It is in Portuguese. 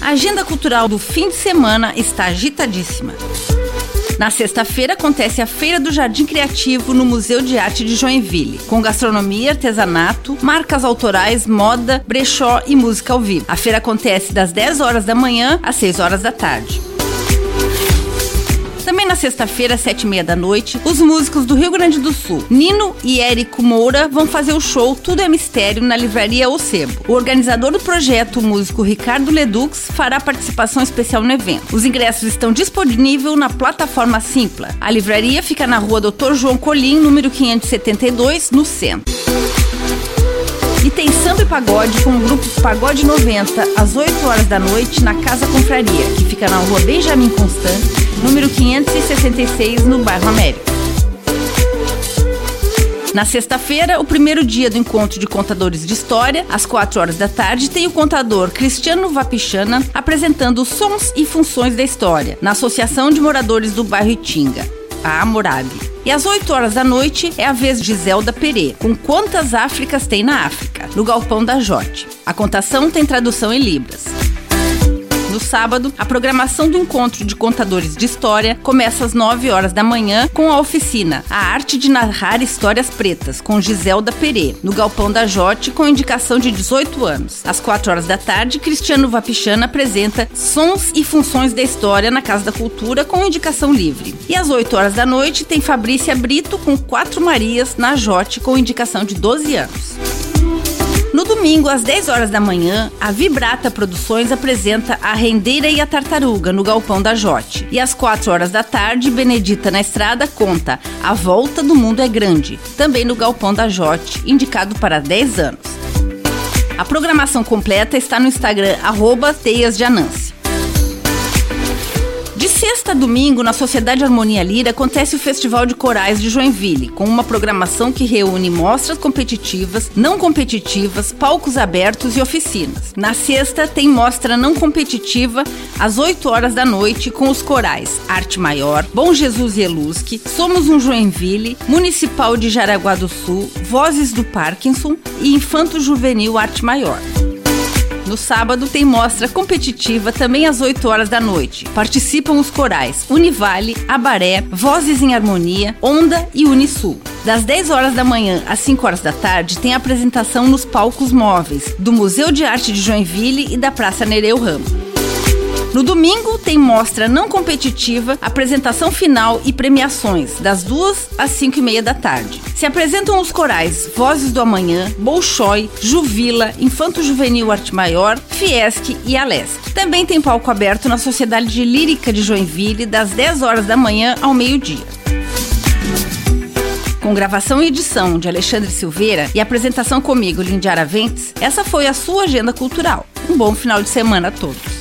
A agenda cultural do fim de semana está agitadíssima. Na sexta-feira acontece a Feira do Jardim Criativo no Museu de Arte de Joinville, com gastronomia, artesanato, marcas autorais, moda, brechó e música ao vivo. A feira acontece das 10 horas da manhã às 6 horas da tarde. Sexta-feira, às sete e meia da noite, os músicos do Rio Grande do Sul, Nino e Érico Moura, vão fazer o show Tudo é Mistério na livraria O Sebo. O organizador do projeto, o músico Ricardo Ledux, fará participação especial no evento. Os ingressos estão disponíveis na plataforma Simpla. A livraria fica na rua Dr. João Colim, número 572, no centro. E tem samba e pagode com o grupo Pagode 90 às 8 horas da noite na Casa Confraria, que fica na rua Benjamin Constant, 566, no bairro América. Na sexta-feira, o primeiro dia do encontro de contadores de história, às 4 horas da tarde, tem o contador Cristiano Vapichana apresentando os sons e funções da história, na Associação de Moradores do bairro Itinga, a Amorabi. E às 8 horas da noite é a vez de Zelda Perê, com quantas Áfricas tem na África, no galpão da Jote. A contação tem tradução em Libras. No sábado, a programação do encontro de contadores de história começa às 9 horas da manhã com a oficina A Arte de Narrar Histórias Pretas, com Giselda Perê, no Galpão da Jote, com indicação de 18 anos. Às 4 horas da tarde, Cristiano Vapichana apresenta Sons e Funções da História na Casa da Cultura, com indicação livre. E às 8 horas da noite, tem Fabrícia Brito com Quatro Marias na Jote, com indicação de 12 anos. No domingo, às 10 horas da manhã, a Vibrata Produções apresenta A Rendeira e a Tartaruga no Galpão da Jote. E às 4 horas da tarde, Benedita na Estrada conta A Volta do Mundo é Grande, também no Galpão da Jote, indicado para 10 anos. A programação completa está no Instagram, arroba Teias de. Sexta a domingo, na Sociedade Harmonia Lira, acontece o Festival de Corais de Joinville, com uma programação que reúne mostras competitivas, não competitivas, palcos abertos e oficinas. Na sexta, tem mostra não competitiva às 8 horas da noite com os corais Arte Maior, Bom Jesus e Elusque, Somos um Joinville, Municipal de Jaraguá do Sul, Vozes do Parkinson e Infanto Juvenil Arte Maior. No sábado tem mostra competitiva também às 8 horas da noite. Participam os corais Univale, Abaré, Vozes em Harmonia, Onda e Unisul. Das 10 horas da manhã às 5 horas da tarde tem apresentação nos palcos móveis do Museu de Arte de Joinville e da Praça Nereu Ramos. No domingo tem mostra não competitiva, apresentação final e premiações, das duas às cinco e meia da tarde. Se apresentam os corais Vozes do Amanhã, Bolshoi, Juvila, Infanto Juvenil Arte Maior, Fiesc e Alesc. Também tem palco aberto na Sociedade Lírica de Joinville, das 10 horas da manhã ao meio-dia. Com gravação e edição de Alexandre Silveira e apresentação comigo, Lindy Araventes, essa foi a sua agenda cultural. Um bom final de semana a todos.